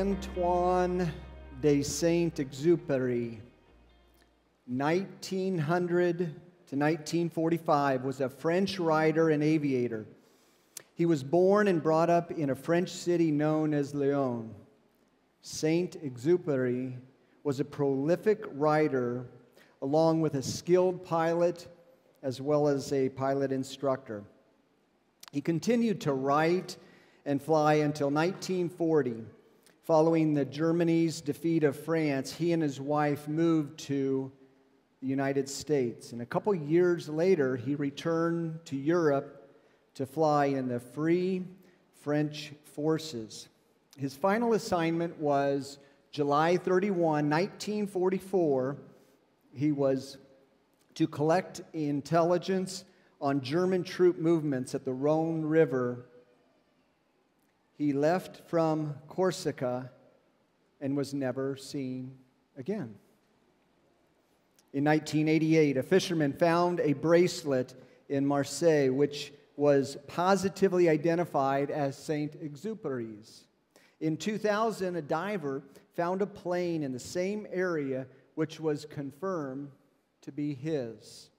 Antoine de Saint Exupéry, 1900 to 1945, was a French writer and aviator. He was born and brought up in a French city known as Lyon. Saint Exupéry was a prolific writer, along with a skilled pilot as well as a pilot instructor. He continued to write and fly until 1940. Following the Germany's defeat of France, he and his wife moved to the United States. And a couple years later, he returned to Europe to fly in the Free French Forces. His final assignment was July 31, 1944. He was to collect intelligence on German troop movements at the Rhone River he left from Corsica and was never seen again. In 1988, a fisherman found a bracelet in Marseille which was positively identified as Saint Exupéry's. In 2000, a diver found a plane in the same area which was confirmed to be his.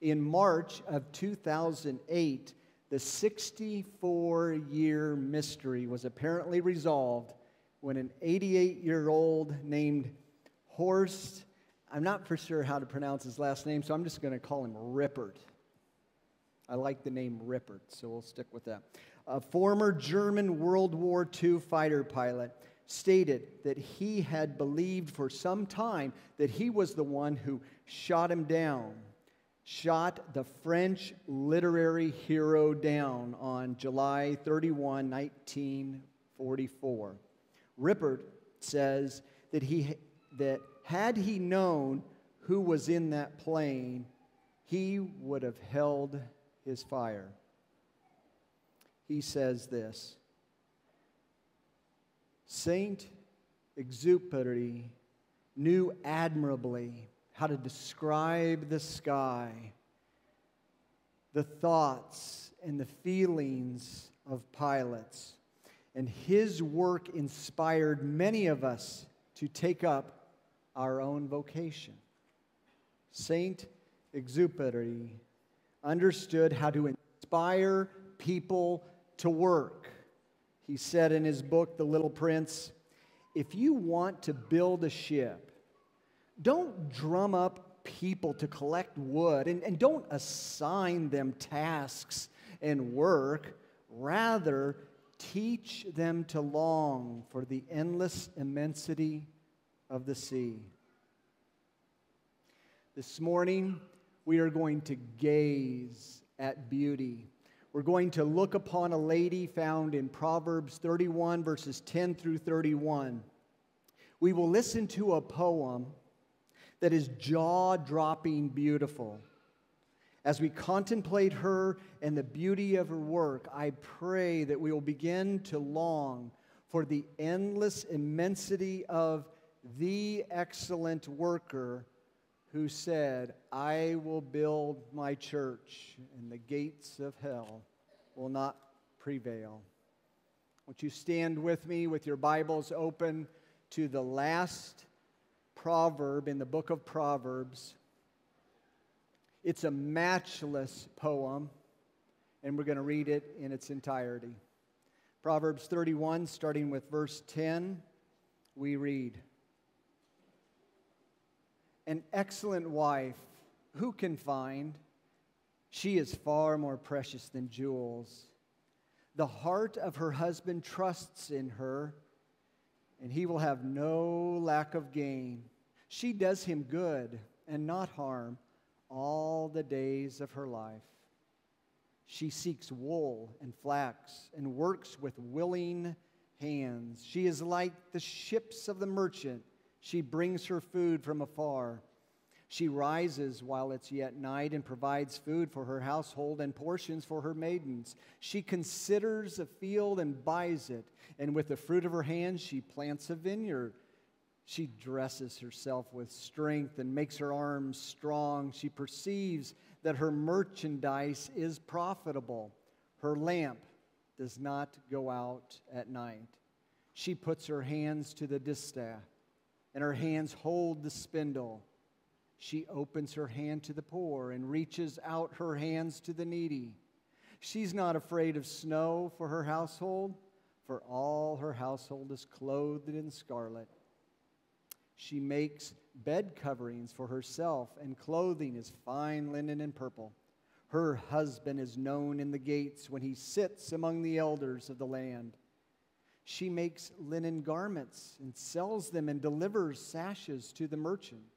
In March of 2008, the 64 year mystery was apparently resolved when an 88 year old named Horst, I'm not for sure how to pronounce his last name, so I'm just going to call him Rippert. I like the name Rippert, so we'll stick with that. A former German World War II fighter pilot stated that he had believed for some time that he was the one who shot him down shot the French literary hero down on July 31, 1944. Rippert says that, he, that had he known who was in that plane, he would have held his fire. He says this Saint Exupéry knew admirably how to describe the sky, the thoughts and the feelings of pilots. And his work inspired many of us to take up our own vocation. Saint Exupéry understood how to inspire people to work. He said in his book, The Little Prince, if you want to build a ship, don't drum up people to collect wood and, and don't assign them tasks and work. Rather, teach them to long for the endless immensity of the sea. This morning, we are going to gaze at beauty. We're going to look upon a lady found in Proverbs 31, verses 10 through 31. We will listen to a poem that is jaw dropping beautiful. As we contemplate her and the beauty of her work, I pray that we will begin to long for the endless immensity of the excellent worker who said, I will build my church, and the gates of hell will not prevail. Won't you stand with me with your Bibles open to the last proverb in the book of Proverbs. It's a matchless poem, and we're going to read it in its entirety. Proverbs 31, starting with verse 10, we read An excellent wife, who can find? She is far more precious than jewels. The heart of her husband trusts in her, and he will have no lack of gain. She does him good and not harm all the days of her life. She seeks wool and flax and works with willing hands. She is like the ships of the merchant. She brings her food from afar. She rises while it's yet night and provides food for her household and portions for her maidens. She considers a field and buys it, and with the fruit of her hands she plants a vineyard. She dresses herself with strength and makes her arms strong. She perceives that her merchandise is profitable. Her lamp does not go out at night. She puts her hands to the distaff, and her hands hold the spindle. She opens her hand to the poor and reaches out her hands to the needy. She's not afraid of snow for her household, for all her household is clothed in scarlet. She makes bed coverings for herself, and clothing is fine linen and purple. Her husband is known in the gates when he sits among the elders of the land. She makes linen garments and sells them and delivers sashes to the merchants.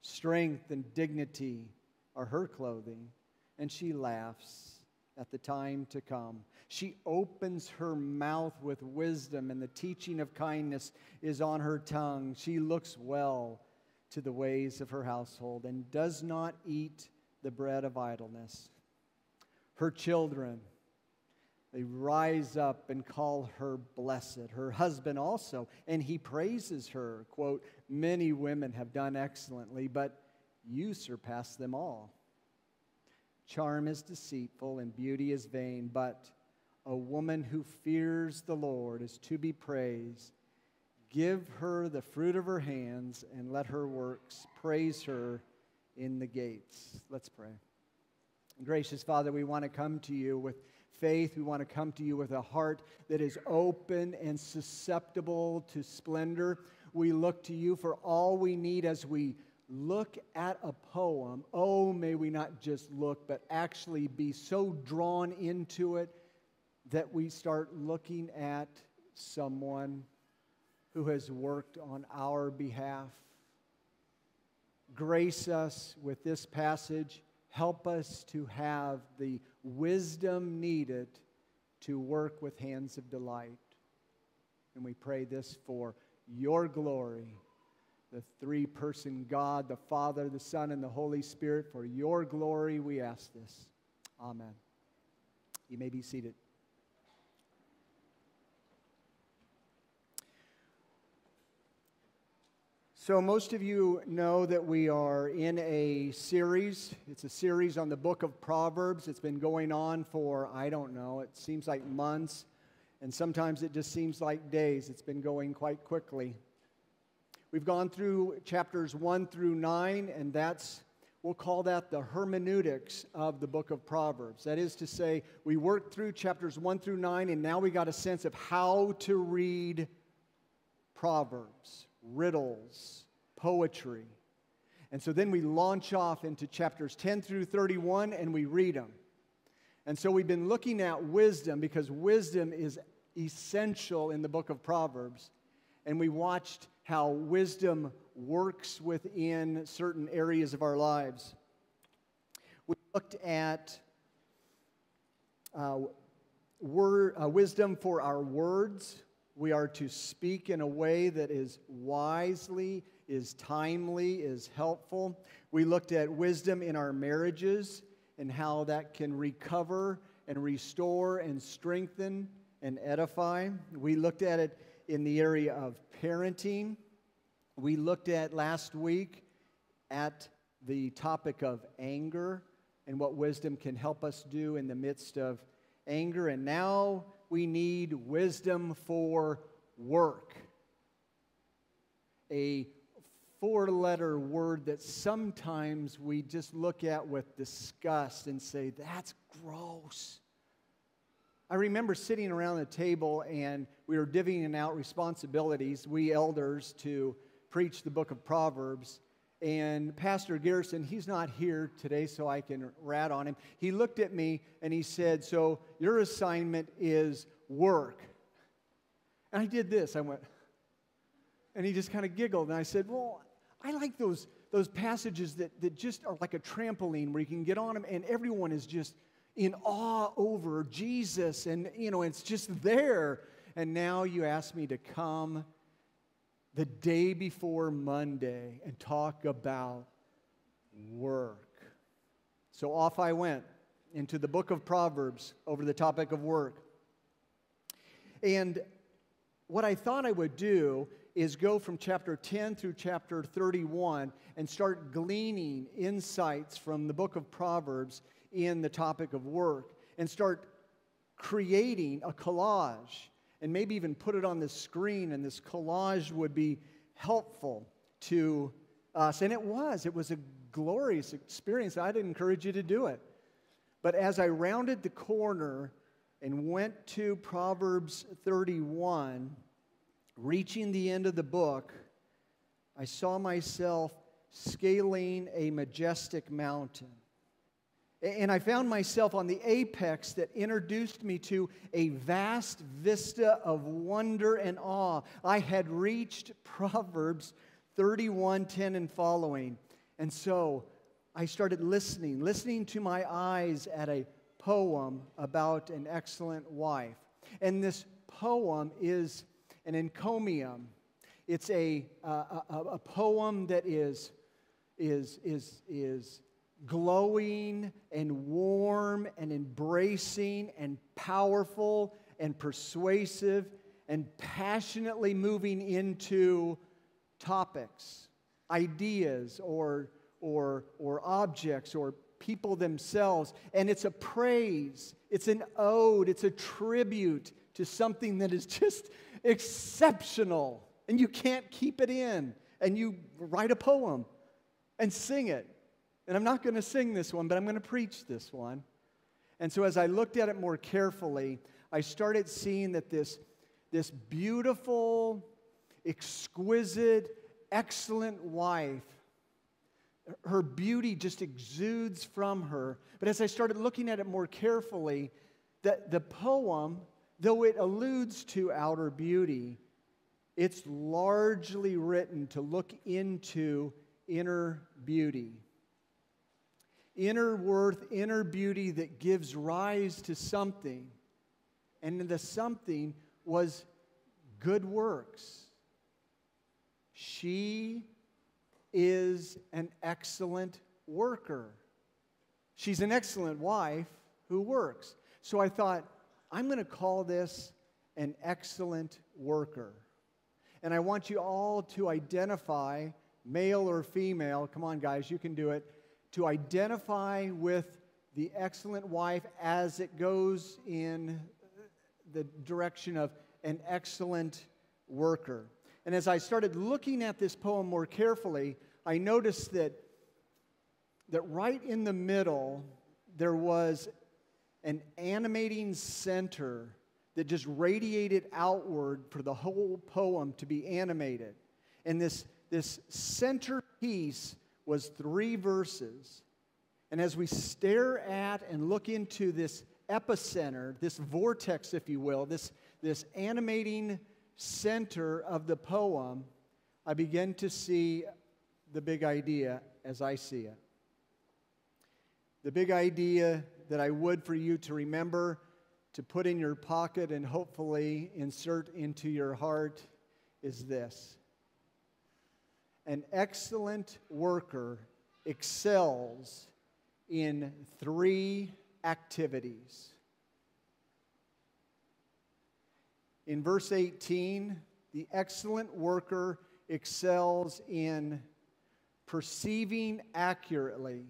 Strength and dignity are her clothing, and she laughs at the time to come. She opens her mouth with wisdom, and the teaching of kindness is on her tongue. She looks well to the ways of her household and does not eat the bread of idleness. Her children, they rise up and call her blessed. Her husband also, and he praises her. Quote, Many women have done excellently, but you surpass them all. Charm is deceitful and beauty is vain, but a woman who fears the Lord is to be praised. Give her the fruit of her hands and let her works praise her in the gates. Let's pray. Gracious Father, we want to come to you with faith. We want to come to you with a heart that is open and susceptible to splendor. We look to you for all we need as we look at a poem. Oh, may we not just look, but actually be so drawn into it that we start looking at someone who has worked on our behalf. Grace us with this passage Help us to have the wisdom needed to work with hands of delight. And we pray this for your glory, the three person God, the Father, the Son, and the Holy Spirit. For your glory, we ask this. Amen. You may be seated. So, most of you know that we are in a series. It's a series on the book of Proverbs. It's been going on for, I don't know, it seems like months, and sometimes it just seems like days. It's been going quite quickly. We've gone through chapters 1 through 9, and that's, we'll call that the hermeneutics of the book of Proverbs. That is to say, we worked through chapters 1 through 9, and now we got a sense of how to read Proverbs riddles, poetry. And so then we launch off into chapters 10 through 31 and we read them. And so we've been looking at wisdom because wisdom is essential in the book of Proverbs. And we watched how wisdom works within certain areas of our lives. We looked at uh, uh, wisdom for our words, we are to speak in a way that is wisely, is timely, is helpful. We looked at wisdom in our marriages and how that can recover and restore and strengthen and edify. We looked at it in the area of parenting. We looked at last week at the topic of anger and what wisdom can help us do in the midst of anger. And now we need wisdom for work. A four letter word that sometimes we just look at with disgust and say, that's gross. I remember sitting around the table and we were divvying out responsibilities, we elders, to preach the book of Proverbs. And Pastor Garrison, he's not here today, so I can rat on him. He looked at me and he said, So your assignment is work. And I did this. I went, and he just kind of giggled. And I said, Well, I like those, those passages that, that just are like a trampoline where you can get on them and everyone is just in awe over Jesus. And, you know, it's just there. And now you ask me to come the day before Monday and talk about work. So off I went into the book of Proverbs over the topic of work. And what I thought I would do is go from chapter 10 through chapter 31 and start gleaning insights from the book of Proverbs in the topic of work and start creating a collage and maybe even put it on the screen, and this collage would be helpful to us. And it was. It was a glorious experience. I'd encourage you to do it. But as I rounded the corner and went to Proverbs 31, reaching the end of the book, I saw myself scaling a majestic mountain. And I found myself on the apex that introduced me to a vast vista of wonder and awe. I had reached Proverbs 31 10 and following. And so I started listening, listening to my eyes at a poem about an excellent wife. And this poem is an encomium. It's a, a, a, poem that is, is, is, is glowing and warm and embracing and powerful and persuasive and passionately moving into topics, ideas, or, or, or objects, or people themselves. And it's a praise, it's an ode, it's a tribute to something that is just exceptional. And you can't keep it in. And you write a poem and sing it. And I'm not going to sing this one, but I'm going to preach this one. And so as I looked at it more carefully, I started seeing that this, this beautiful, exquisite, excellent wife, her beauty just exudes from her. But as I started looking at it more carefully, the, the poem, though it alludes to outer beauty, it's largely written to look into inner beauty. Inner worth, inner beauty that gives rise to something. And the something was good works. She is an excellent worker. She's an excellent wife who works. So I thought, I'm going to call this an excellent worker. And I want you all to identify, male or female, come on, guys, you can do it, to identify with the excellent wife as it goes in the direction of an excellent worker. And as I started looking at this poem more carefully, I noticed that, that right in the middle, there was an animating center that just radiated outward for the whole poem to be animated. And this, this centerpiece was three verses. And as we stare at and look into this epicenter, this vortex, if you will, this, this animating center of the poem, I begin to see the big idea as I see it. The big idea that I would for you to remember, to put in your pocket, and hopefully insert into your heart is this An excellent worker excels in three activities. In verse 18, the excellent worker excels in perceiving accurately.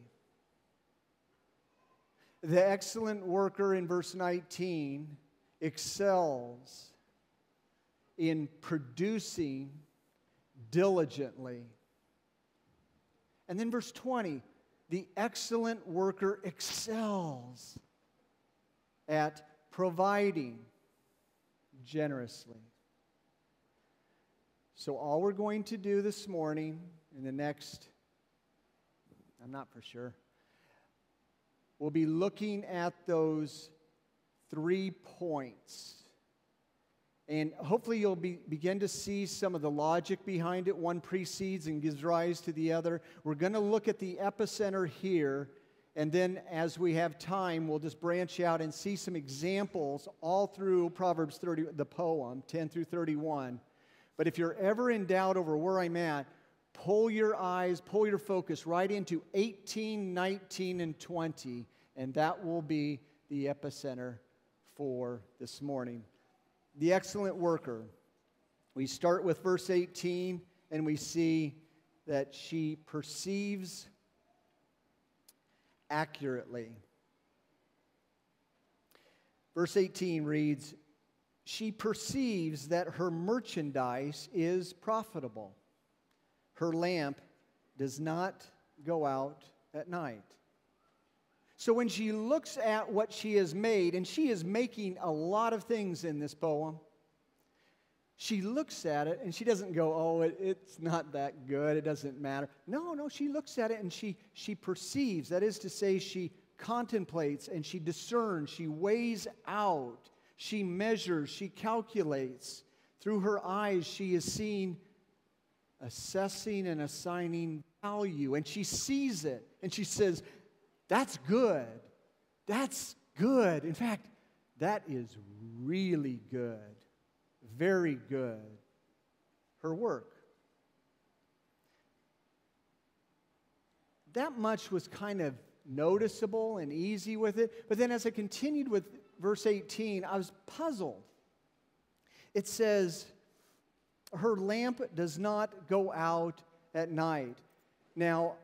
The excellent worker in verse 19 excels in producing diligently. And then verse 20, the excellent worker excels at providing generously. So, all we're going to do this morning, in the next, I'm not for sure, we'll be looking at those three points. And hopefully, you'll be, begin to see some of the logic behind it. One precedes and gives rise to the other. We're going to look at the epicenter here and then, as we have time, we'll just branch out and see some examples all through Proverbs 30, the poem, 10 through 31. But if you're ever in doubt over where I'm at, pull your eyes, pull your focus right into 18, 19, and 20, and that will be the epicenter for this morning. The excellent worker. We start with verse 18, and we see that she perceives accurately. Verse 18 reads she perceives that her merchandise is profitable. Her lamp does not go out at night. So when she looks at what she has made, and she is making a lot of things in this poem, she looks at it and she doesn't go, oh, it, it's not that good, it doesn't matter. No, no, she looks at it and she, she perceives. That is to say, she contemplates and she discerns, she weighs out, she measures, she calculates. Through her eyes, she is seeing, assessing, and assigning value. And she sees it and she says, That's good. That's good. In fact, that is really good. Very good. Her work. That much was kind of noticeable and easy with it. But then as I continued with verse 18, I was puzzled. It says, Her lamp does not go out at night. Now,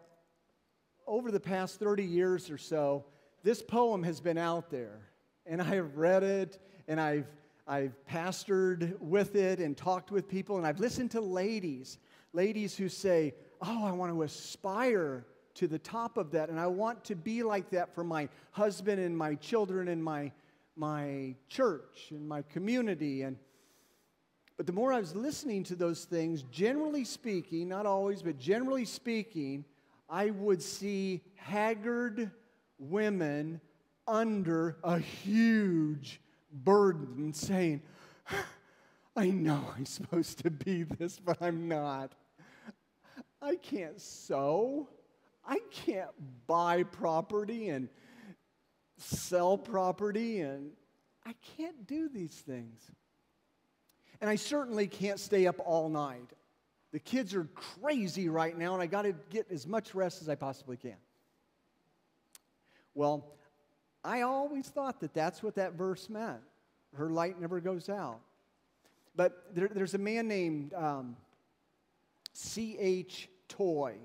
over the past 30 years or so, this poem has been out there, and I have read it, and I've, I've pastored with it and talked with people, and I've listened to ladies, ladies who say, Oh, I want to aspire to the top of that. And I want to be like that for my husband and my children and my, my church and my community. And, but the more I was listening to those things, generally speaking, not always, but generally speaking, I would see haggard women under a huge burden saying, I know I'm supposed to be this, but I'm not. I can't sew. I can't buy property and sell property, and I can't do these things. And I certainly can't stay up all night. The kids are crazy right now, and I got to get as much rest as I possibly can. Well, I always thought that that's what that verse meant. Her light never goes out. But there, there's a man named um, C.H. Toy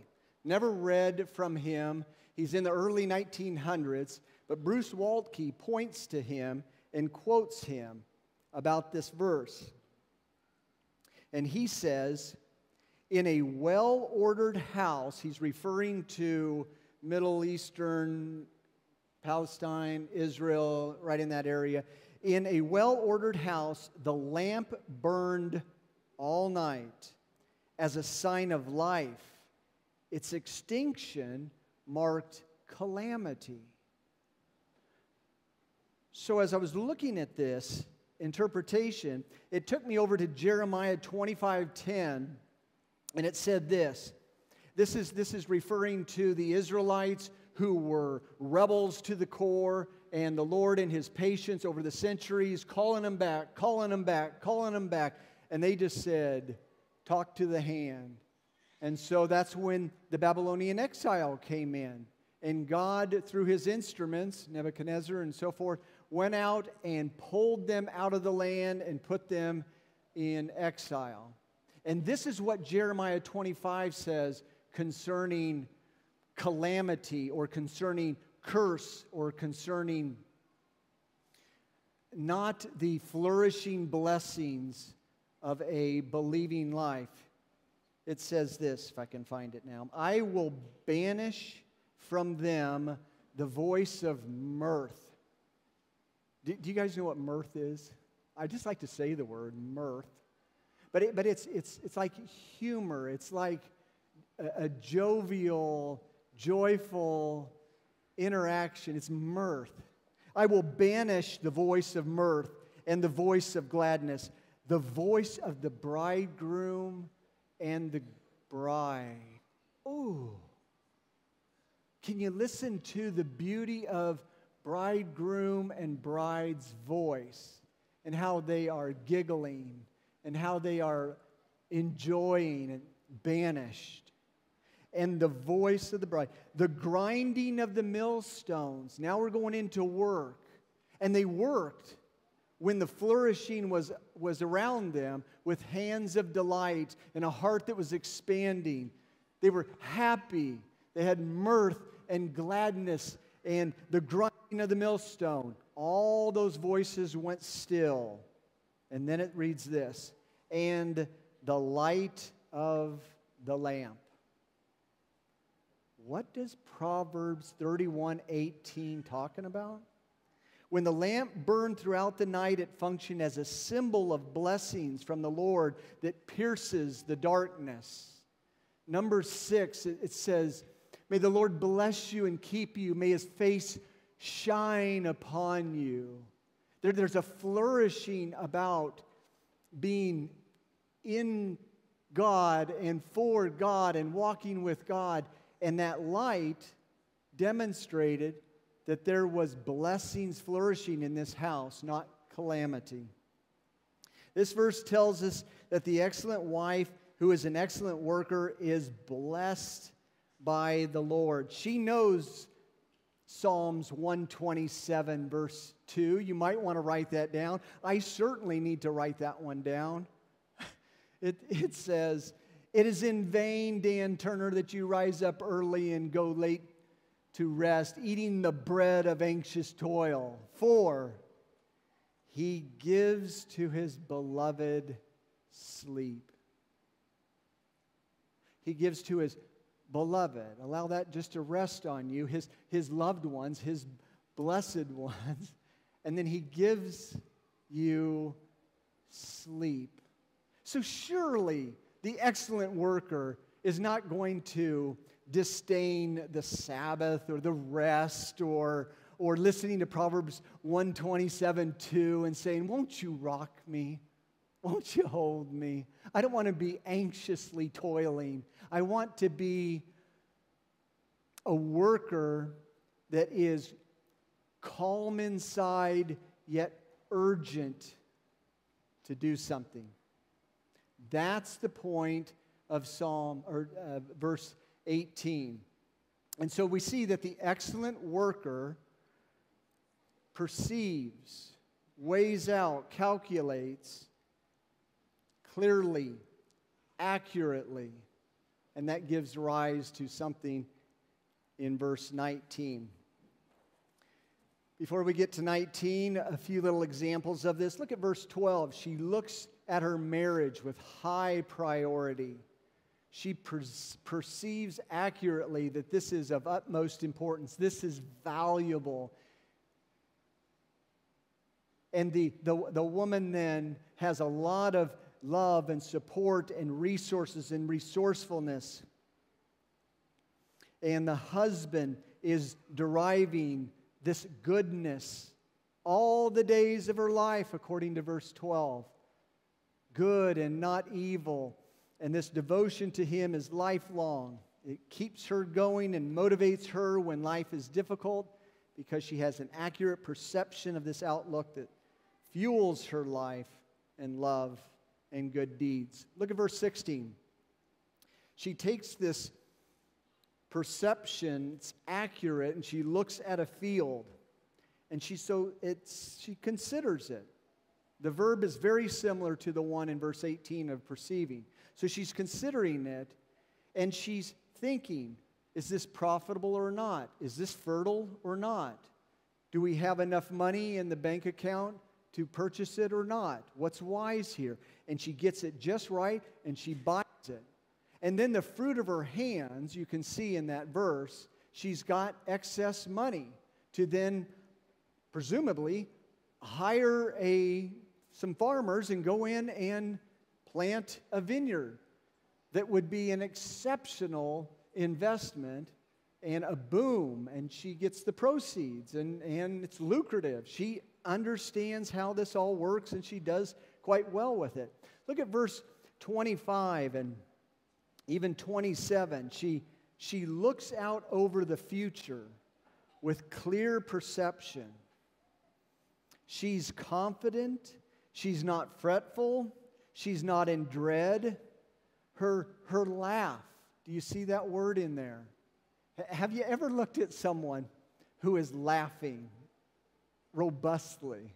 Never read from him. He's in the early 1900s, but Bruce Waltke points to him and quotes him about this verse. And he says, In a well ordered house, he's referring to Middle Eastern, Palestine, Israel, right in that area. In a well ordered house, the lamp burned all night as a sign of life its extinction marked calamity. So, as I was looking at this interpretation, it took me over to Jeremiah 25:10, and it said this. This is, this is referring to the Israelites who were rebels to the core, and the Lord, in His patience over the centuries, calling them back, calling them back, calling them back. And they just said, Talk to the hand. And so that's when the Babylonian exile came in. And God, through his instruments, Nebuchadnezzar and so forth, went out and pulled them out of the land and put them in exile. And this is what Jeremiah 25 says concerning calamity or concerning curse or concerning not the flourishing blessings of a believing life it says this, if I can find it now I will banish from them the voice of mirth. Do, do, you guys know what mirth is? I just like to say the word mirth. But, it, but it's, it's, it's like humor, it's like a, a jovial, joyful interaction. It's mirth. I will banish the voice of mirth and the voice of gladness, the voice of the bridegroom and the bride. Ooh. Can you listen to the beauty of bridegroom and bride's voice and how they are giggling and how they are enjoying and banished? And the voice of the bride, the grinding of the millstones. Now we're going into work. And they worked when the flourishing was, was around them with hands of delight and a heart that was expanding. They were happy. They had mirth and gladness and the grinding of the millstone. All those voices went still. And then it reads this and the light of the lamp. What does Proverbs 31 18 talking about? When the lamp burned throughout the night, it functioned as a symbol of blessings from the Lord that pierces the darkness. Number six, it says, May the Lord bless you and keep you. May his face shine upon you. There, there's a flourishing about being in God and for God and walking with God. And that light demonstrated that there was blessings flourishing in this house, not calamity. This verse tells us that the excellent wife, who is an excellent worker, is blessed by the Lord. She knows Psalms 127, verse 2. You might want to write that down. I certainly need to write that one down. It, it says, It is in vain, Dan Turner, that you rise up early and go late to rest, eating the bread of anxious toil. For he gives to his beloved sleep. He gives to his beloved. Allow that just to rest on you, his, his loved ones, his blessed ones. And then he gives you sleep. So surely the excellent worker is not going to disdain the Sabbath or the rest or, or listening to Proverbs 127 2 and saying, Won't you rock me? Won't you hold me? I don't want to be anxiously toiling. I want to be a worker that is calm inside, yet urgent to do something. That's the point of Psalm or uh, verse 18. And so we see that the excellent worker perceives, weighs out, calculates clearly, accurately, and that gives rise to something in verse 19. Before we get to 19, a few little examples of this. Look at verse 12. She looks at her marriage with high priority. She per- perceives accurately that this is of utmost importance, this is valuable. And the, the, the woman then has a lot of love and support and resources and resourcefulness. And the husband is deriving this goodness all the days of her life, according to verse 12. Good and not evil. And this devotion to him is lifelong. It keeps her going and motivates her when life is difficult because she has an accurate perception of this outlook that fuels her life and love and good deeds. Look at verse 16. She takes this perception, it's accurate, and she looks at a field and she so it's she considers it. The verb is very similar to the one in verse 18 of perceiving. So she's considering it and she's thinking, is this profitable or not? Is this fertile or not? Do we have enough money in the bank account to purchase it or not? What's wise here? And she gets it just right and she buys it. And then the fruit of her hands, you can see in that verse, she's got excess money to then presumably hire a, some farmers and go in and plant a vineyard that would be an exceptional investment and a boom, and she gets the proceeds, and, and it's lucrative. She understands how this all works, and she does quite well with it. Look at verse 25 and even 27. She, she looks out over the future with clear perception. She's confident, she's not fretful, she's not in dread. Her, her laugh, do you see that word in there? Have you ever looked at someone who is laughing robustly?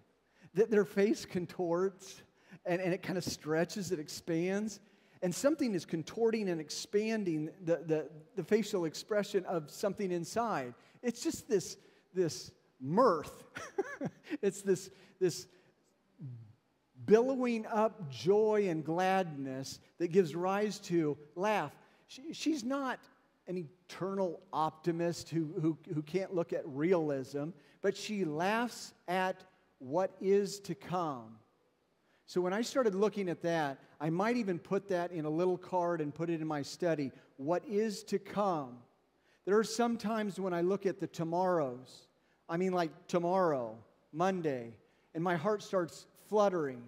That their face contorts and, and it kind of stretches, it expands. And something is contorting and expanding the, the, the facial expression of something inside. It's just this, this mirth. it's this, this billowing up joy and gladness that gives rise to laugh. She, she's not an eternal optimist who, who, who can't look at realism, but she laughs at what is to come. So when I started looking at that, I might even put that in a little card and put it in my study. What is to come? There are some times when I look at the tomorrows, I mean, like tomorrow, Monday, and my heart starts fluttering,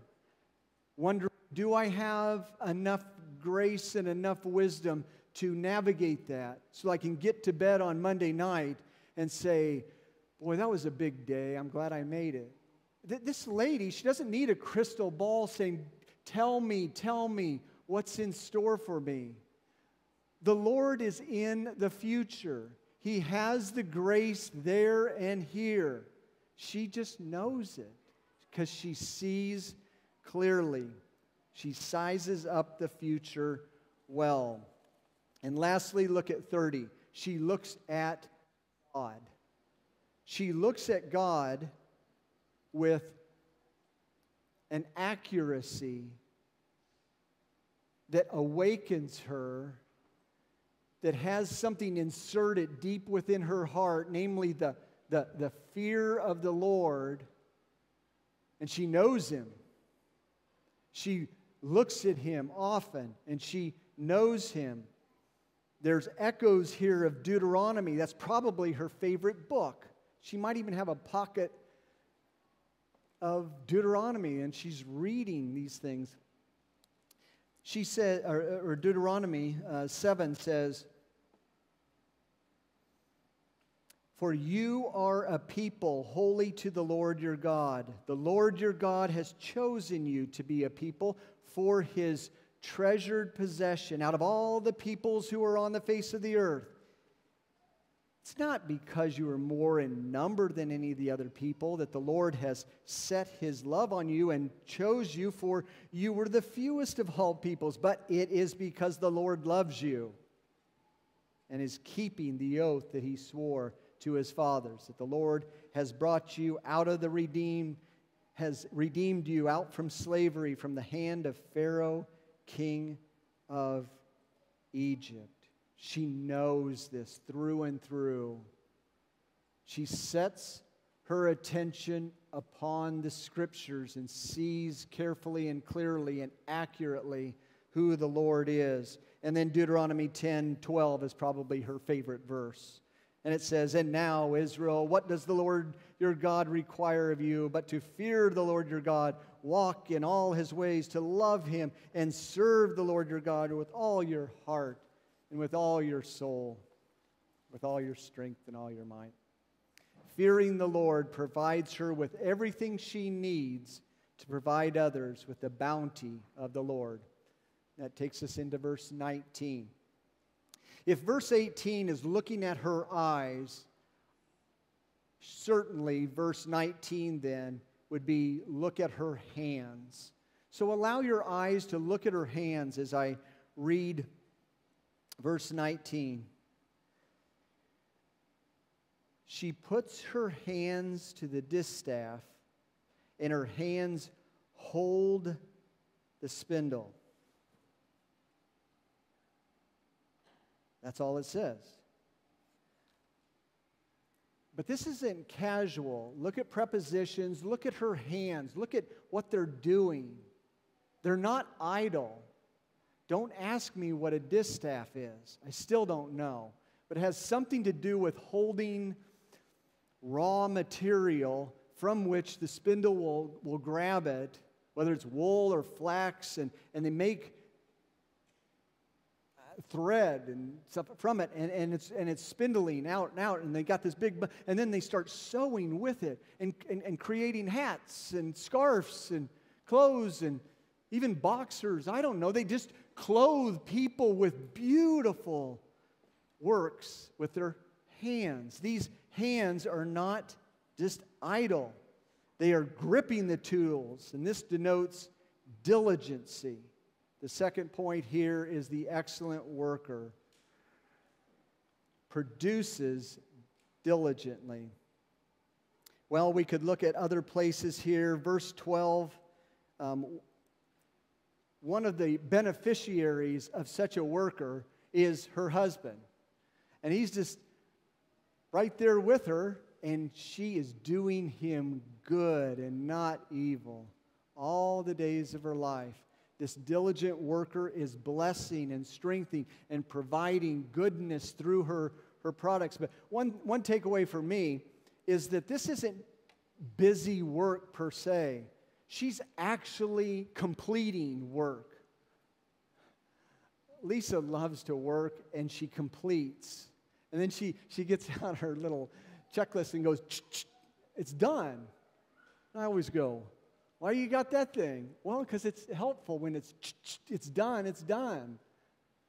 wondering, do I have enough grace and enough wisdom to navigate that so I can get to bed on Monday night and say, Boy, that was a big day. I'm glad I made it. This lady, she doesn't need a crystal ball saying, Tell me, tell me what's in store for me. The Lord is in the future. He has the grace there and here. She just knows it because she sees clearly. She sizes up the future well. And lastly, look at 30. She looks at God. She looks at God with an accuracy that awakens her, that has something inserted deep within her heart, namely the, the, the fear of the Lord, and she knows Him. She looks at Him often, and she knows Him. There's echoes here of Deuteronomy. That's probably her favorite book. She might even have a pocket of Deuteronomy, and she's reading these things. She said, or, or Deuteronomy uh, 7 says, For you are a people holy to the Lord your God. The Lord your God has chosen you to be a people for his treasured possession out of all the peoples who are on the face of the earth. It's not because you are more in number than any of the other people that the Lord has set his love on you and chose you, for you were the fewest of all peoples, but it is because the Lord loves you and is keeping the oath that he swore to his fathers, that the Lord has brought you out of the redeemed, has redeemed you out from slavery, from the hand of Pharaoh, king of Egypt. She knows this through and through. She sets her attention upon the scriptures and sees carefully and clearly and accurately who the Lord is. And then Deuteronomy 10 12 is probably her favorite verse. And it says, And now, Israel, what does the Lord your God require of you but to fear the Lord your God, walk in all his ways, to love him, and serve the Lord your God with all your heart and with all your soul, with all your strength and all your might. Fearing the Lord provides her with everything she needs to provide others with the bounty of the Lord. That takes us into verse 19. If verse 18 is looking at her eyes, certainly verse 19 then would be look at her hands. So allow your eyes to look at her hands as I read Verse 19. She puts her hands to the distaff, and her hands hold the spindle. That's all it says. But this isn't casual. Look at prepositions, look at her hands, look at what they're doing. They're not idle. Don't ask me what a distaff is. I still don't know. But it has something to do with holding raw material from which the spindle will, will grab it, whether it's wool or flax, and, and they make thread and stuff from it, and, and, it's, and it's spindling out and out, and they got this big, and then they start sewing with it and, and, and creating hats and scarves and clothes and even boxers. I don't know. They just clothe people with beautiful works with their hands. These hands are not just idle, they are gripping the tools, and this denotes diligency. The second point here is the excellent worker produces diligently. Well, we could look at other places here. Verse 12 um, one of the beneficiaries of such a worker is her husband. And he's just right there with her, and she is doing him good and not evil all the days of her life. This diligent worker is blessing and strengthening and providing goodness through her, her products. But one, one takeaway for me is that this isn't busy work per se, she's actually completing work. Lisa loves to work and she completes. And then she, she gets out her little checklist and goes, it's done. I always go, why you got that thing? Well, because it's helpful when it's it's done, it's done.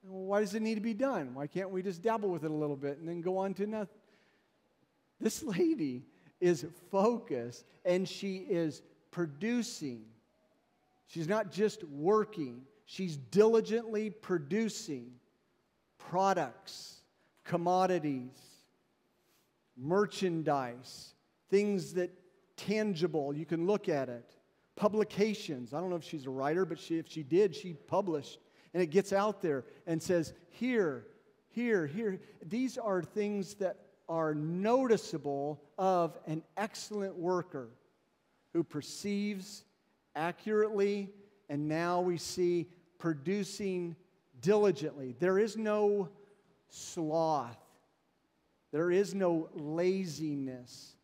Well, why does it need to be done? Why can't we just dabble with it a little bit and then go on to nothing? This lady is focused and she is producing. She's not just working, she's diligently producing products, commodities, merchandise, things that tangible, you can look at it. Publications. I don't know if she's a writer, but she, if she did, she published. And it gets out there and says, here, here, here. These are things that are noticeable of an excellent worker who perceives accurately, and now we see producing diligently. There is no sloth, there is no laziness,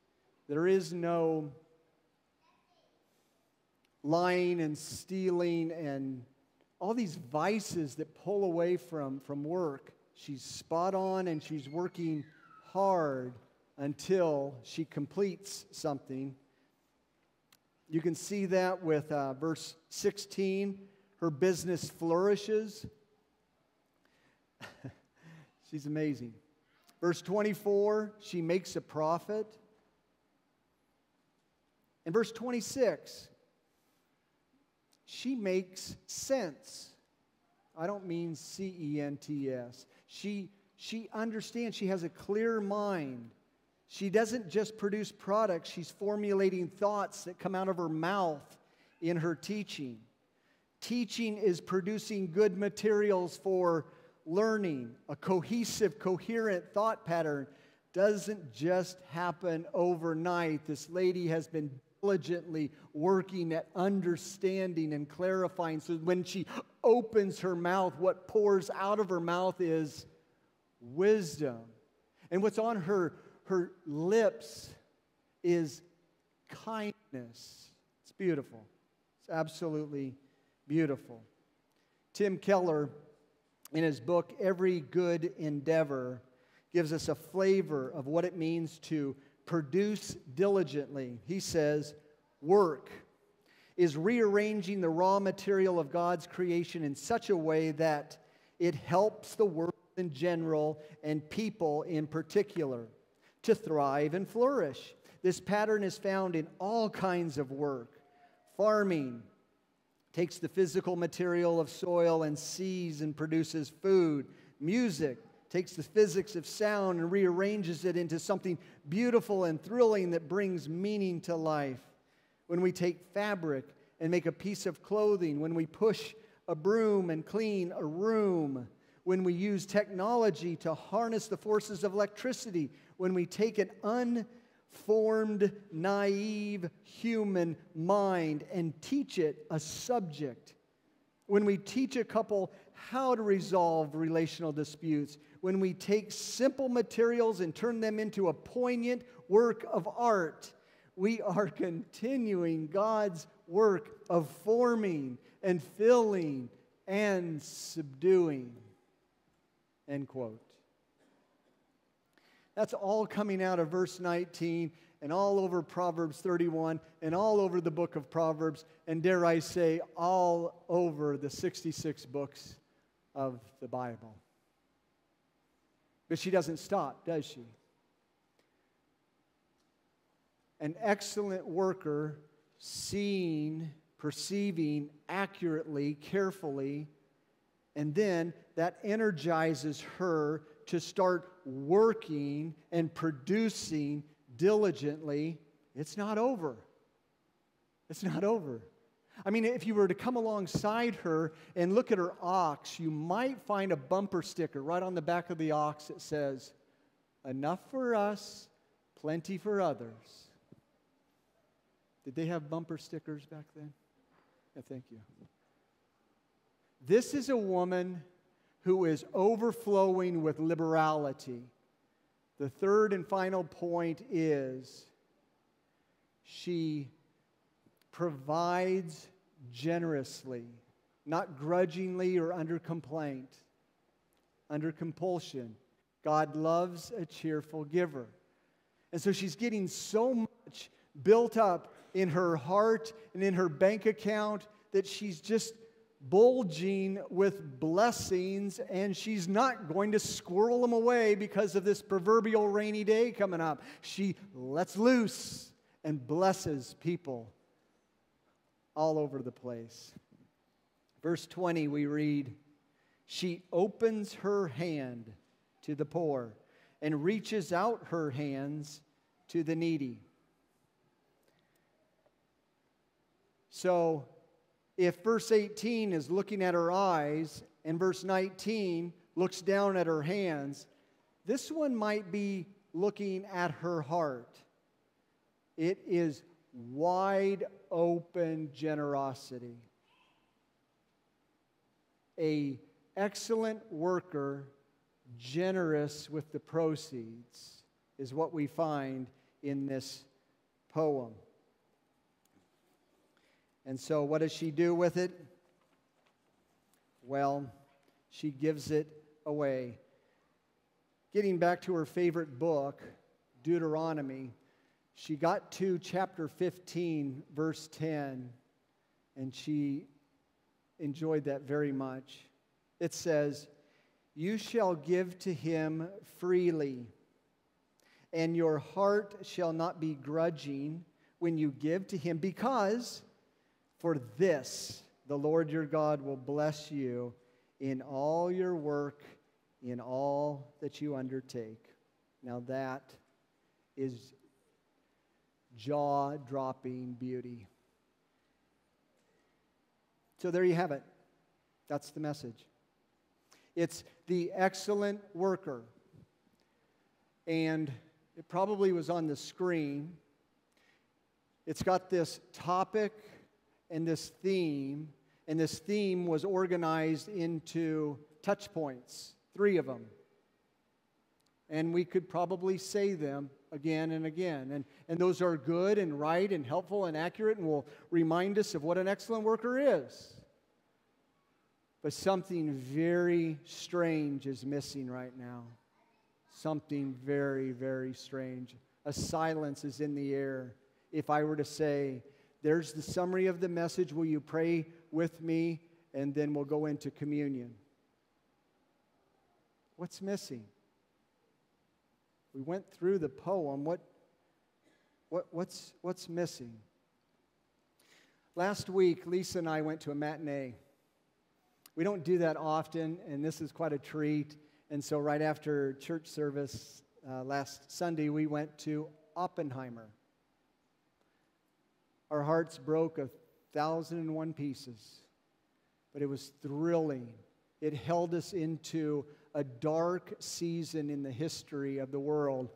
there is no lying and stealing and all these vices that pull away from, from work. She's spot on and she's working hard until she completes something. You can see that with uh, verse 16. Her business flourishes. She's amazing. Verse 24, she makes a profit. In verse 26, she makes sense. I don't mean C E N T S. She she understands, she has a clear mind. She doesn't just produce products, she's formulating thoughts that come out of her mouth in her teaching. Teaching is producing good materials for learning. A cohesive, coherent thought pattern doesn't just happen overnight. This lady has been diligently working at understanding and clarifying. So when she opens her mouth, what pours out of her mouth is wisdom. And what's on her, her lips is kindness. It's beautiful. It's absolutely beautiful. Tim Keller, in his book, Every Good Endeavor, gives us a flavor of what it means to produce diligently. He says, work is rearranging the raw material of God's creation in such a way that it helps the world in general and people in particular to thrive and flourish. This pattern is found in all kinds of work. Farming takes the physical material of soil and sees and produces food. Music takes the physics of sound and rearranges it into something beautiful and thrilling that brings meaning to life. When we take fabric and make a piece of clothing, when we push a broom and clean a room, when we use technology to harness the forces of electricity, when we take an unformed, naive human mind and teach it a subject, when we teach a couple how to resolve relational disputes, when we take simple materials and turn them into a poignant work of art, we are continuing God's work of forming and filling and subduing. End quote. That's all coming out of verse 19 and all over Proverbs 31 and all over the book of Proverbs, and dare I say, all over the 66 books of the Bible. But she doesn't stop, does she? An excellent worker, seeing, perceiving accurately, carefully, and then that energizes her to start working and producing diligently. It's not over. It's not over. I mean, if you were to come alongside her and look at her ox, you might find a bumper sticker right on the back of the ox that says, Enough for us, plenty for others. Did they have bumper stickers back then? Yeah, thank you. This is a woman who is overflowing with liberality. The third and final point is she provides generously, not grudgingly or under complaint, under compulsion. God loves a cheerful giver. And so she's getting so much built up in her heart and in her bank account that she's just bulging with blessings and she's not going to squirrel them away because of this proverbial rainy day coming up. She lets loose and blesses people all over the place. Verse 20, we read, She opens her hand to the poor and reaches out her hands to the needy. So, if verse 18 is looking at her eyes and verse 19 looks down at her hands, this one might be looking at her heart. It is wide open generosity. A excellent worker, generous with the proceeds, is what we find in this poem. And so, what does she do with it? Well, she gives it away. Getting back to her favorite book, Deuteronomy, she got to chapter 15, verse 10, and she enjoyed that very much. It says, You shall give to him freely, and your heart shall not be grudging when you give to him, because for this the Lord your God will bless you in all your work, in all that you undertake. Now that is jaw dropping beauty. So there you have it. That's the message. It's the excellent worker. And it probably was on the screen. It's got this topic and this theme, and this theme was organized into touch points, three of them. And we could probably say them again and again. And, and those are good and right and helpful and accurate and will remind us of what an excellent worker is. But something very strange is missing right now. Something very, very strange. A silence is in the air. If I were to say, there's the summary of the message. Will you pray with me? And then we'll go into communion. What's missing? We went through the poem. What, what, what's, what's missing? Last week, Lisa and I went to a matinee. We don't do that often, and this is quite a treat. And so, right after church service uh, last Sunday, we went to Oppenheimer. Our hearts broke a thousand and one pieces, but it was thrilling. It held us into a dark season in the history of the world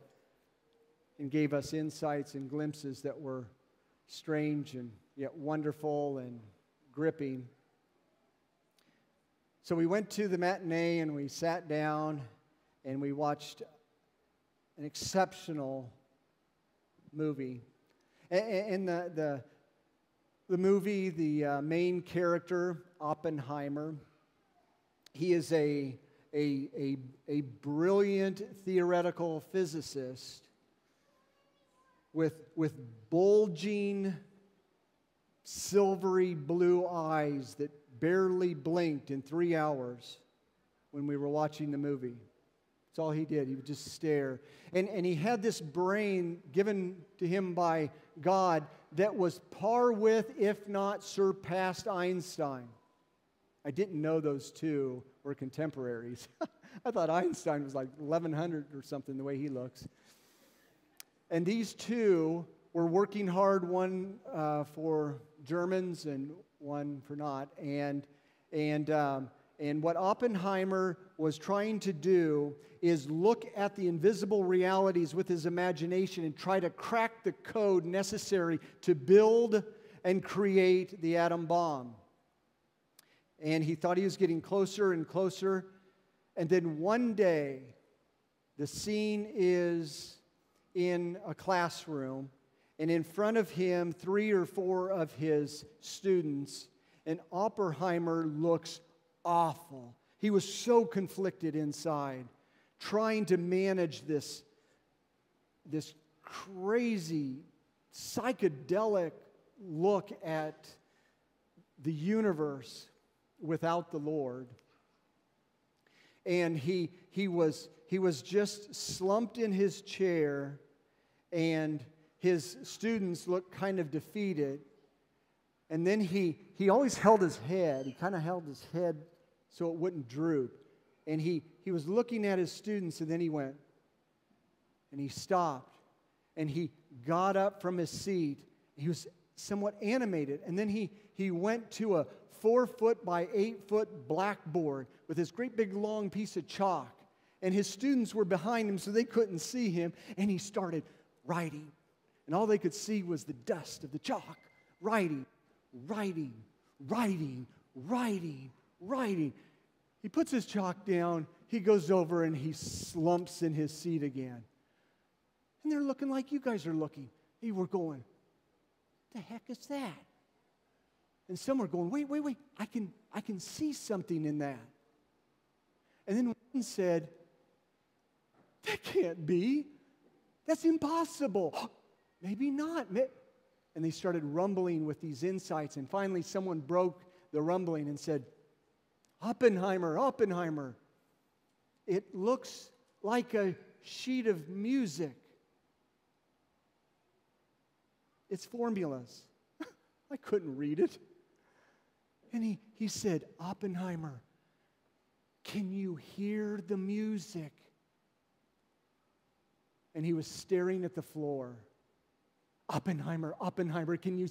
and gave us insights and glimpses that were strange and yet wonderful and gripping. So we went to the matinee and we sat down and we watched an exceptional movie in the, the, the movie, the uh, main character, Oppenheimer, he is a, a, a, a brilliant theoretical physicist with, with bulging, silvery blue eyes that barely blinked in three hours when we were watching the movie. That's all he did. He would just stare. And, and he had this brain given to him by God that was par with, if not surpassed, Einstein. I didn't know those two were contemporaries. I thought Einstein was like 1100 or something, the way he looks. And these two were working hard, one uh, for Germans and one for not. And, and, um, and what Oppenheimer was trying to do is look at the invisible realities with his imagination and try to crack the code necessary to build and create the atom bomb. And he thought he was getting closer and closer. And then one day, the scene is in a classroom, and in front of him, three or four of his students, and Oppenheimer looks awful. He was so conflicted inside, trying to manage this, this crazy, psychedelic look at the universe without the Lord. And he, he, was, he was just slumped in his chair, and his students looked kind of defeated. And then he, he always held his head. He kind of held his head so it wouldn't droop. And he, he was looking at his students, and then he went, and he stopped, and he got up from his seat. He was somewhat animated. And then he, he went to a four foot by eight foot blackboard with this great big long piece of chalk. And his students were behind him so they couldn't see him. And he started writing. And all they could see was the dust of the chalk. Writing, writing, writing, writing, writing. He puts his chalk down. He goes over and he slumps in his seat again. And they're looking like you guys are looking. They were going, the heck is that? And some are going, wait, wait, wait, I can, I can see something in that. And then one said, that can't be. That's impossible. Maybe not. And they started rumbling with these insights. And finally, someone broke the rumbling and said, Oppenheimer, Oppenheimer, it looks like a sheet of music. It's formulas. I couldn't read it. And he, he said, Oppenheimer, can you hear the music? And he was staring at the floor. Oppenheimer, Oppenheimer, can you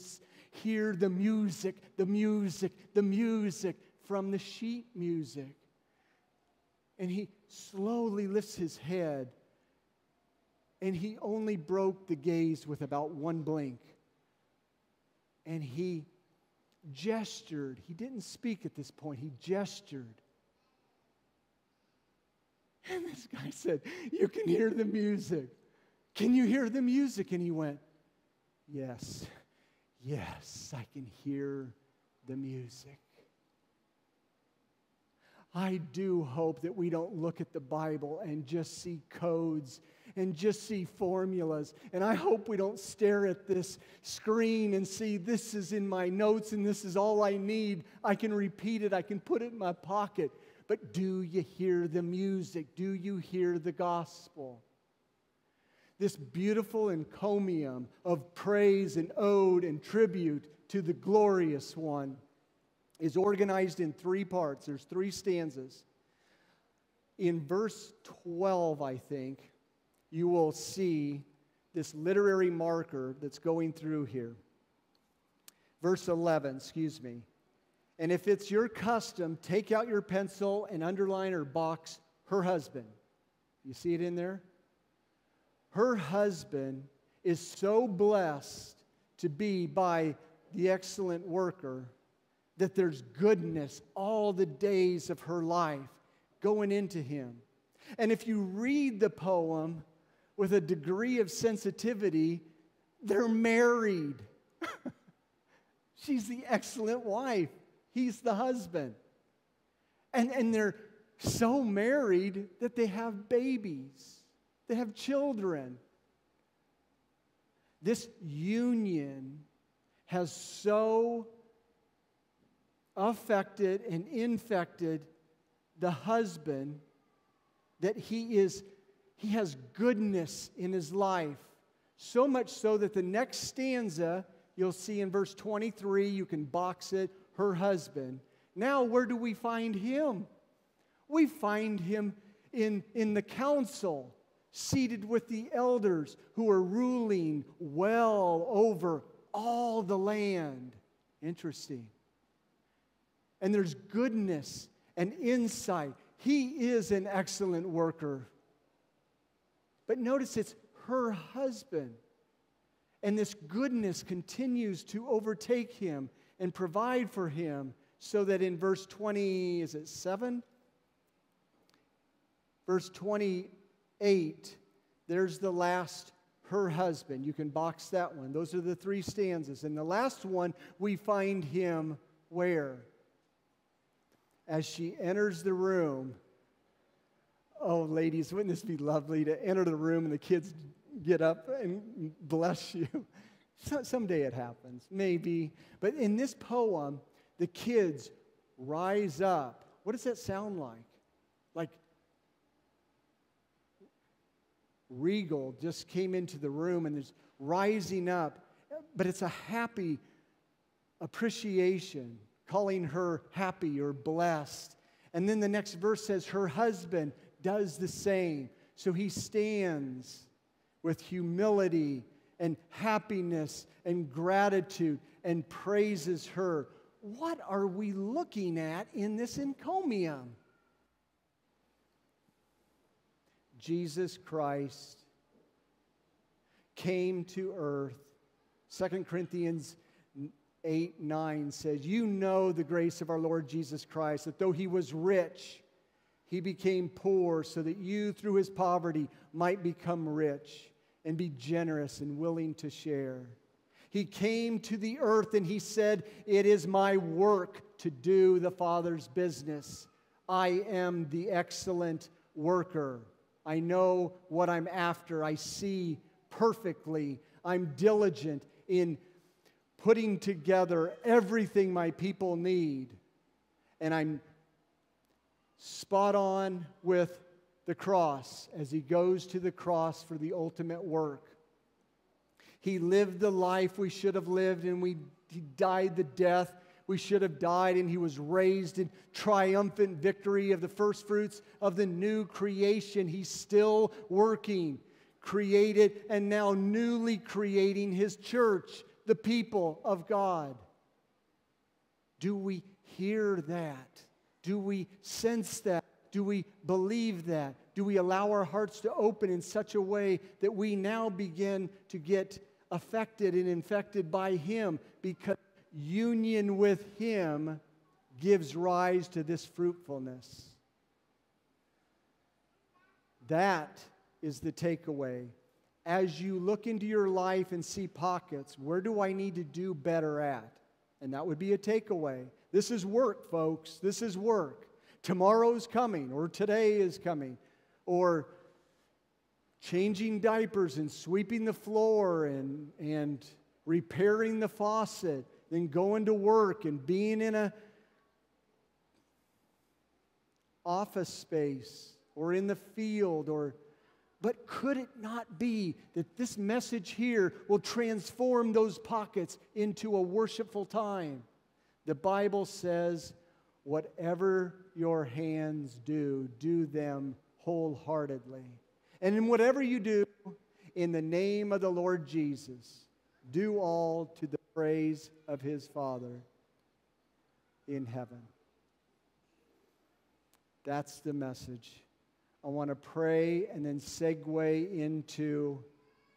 hear the music, the music, the music from the sheet music? And he slowly lifts his head and he only broke the gaze with about one blink. And he gestured. He didn't speak at this point, he gestured. And this guy said, You can hear the music. Can you hear the music? And he went, Yes, yes, I can hear the music. I do hope that we don't look at the Bible and just see codes and just see formulas. And I hope we don't stare at this screen and see this is in my notes and this is all I need. I can repeat it, I can put it in my pocket. But do you hear the music? Do you hear the gospel? This beautiful encomium of praise and ode and tribute to the glorious one is organized in three parts. There's three stanzas. In verse 12, I think, you will see this literary marker that's going through here. Verse 11, excuse me. And if it's your custom, take out your pencil and underline or box her husband. You see it in there? Her husband is so blessed to be by the excellent worker that there's goodness all the days of her life going into him. And if you read the poem with a degree of sensitivity, they're married. She's the excellent wife, he's the husband. And, and they're so married that they have babies, they have children. This union has so affected and infected the husband that he is he has goodness in his life so much so that the next stanza you'll see in verse 23 you can box it her husband now where do we find him we find him in, in the council seated with the elders who are ruling well over all the land interesting and there's goodness and insight. He is an excellent worker. But notice it's her husband. And this goodness continues to overtake him and provide for him, so that in verse 20, is it 7? Verse 28, there's the last, her husband. You can box that one. Those are the three stanzas. And the last one, we find him where? As she enters the room. Oh, ladies, wouldn't this be lovely to enter the room and the kids get up and bless you? Someday it happens, maybe. But in this poem, the kids rise up. What does that sound like? Like regal just came into the room and is rising up, but it's a happy appreciation, calling her happy or blessed. And then the next verse says, her husband does the same. So he stands with humility and happiness and gratitude and praises her. What are we looking at in this encomium? Jesus Christ came to earth. 2 Corinthians 8 9 says, You know the grace of our Lord Jesus Christ, that though he was rich, he became poor so that you, through his poverty, might become rich and be generous and willing to share. He came to the earth and he said, It is my work to do the Father's business. I am the excellent worker. I know what I'm after. I see perfectly. I'm diligent in putting together everything my people need. And I'm spot on with the cross as he goes to the cross for the ultimate work. He lived the life we should have lived, and we, he died the death we should have died, and he was raised in triumphant victory of the first fruits of the new creation. He's still working, created, and now newly creating his church, the people of God. Do we hear that? Do we sense that? Do we believe that? Do we allow our hearts to open in such a way that we now begin to get affected and infected by Him because union with Him gives rise to this fruitfulness. That is the takeaway. As you look into your life and see pockets, where do I need to do better at? And that would be a takeaway. This is work, folks. This is work. Tomorrow's coming, or today is coming, or changing diapers and sweeping the floor and, and repairing the faucet than going to work and being in a office space or in the field or but could it not be that this message here will transform those pockets into a worshipful time? The Bible says, whatever your hands do, do them wholeheartedly. And in whatever you do, in the name of the Lord Jesus, do all to the praise of his Father in heaven. That's the message. I want to pray and then segue into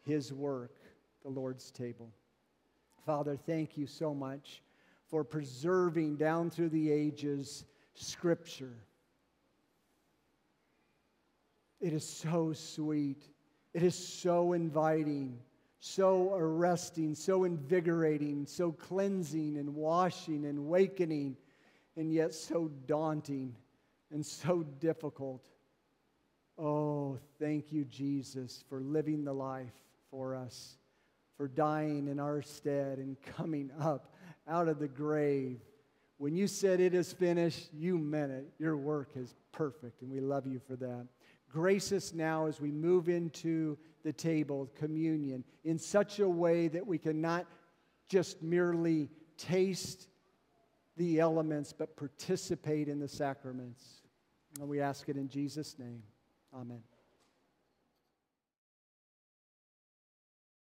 his work, the Lord's table. Father, thank you so much for preserving down through the ages Scripture. It is so sweet. It is so inviting so arresting, so invigorating, so cleansing and washing and wakening, and yet so daunting and so difficult. Oh, thank you, Jesus, for living the life for us, for dying in our stead and coming up out of the grave. When you said it is finished, you meant it. Your work is perfect, and we love you for that. Grace us now as we move into the table, communion, in such a way that we can not just merely taste the elements, but participate in the sacraments. And we ask it in Jesus' name. Amen.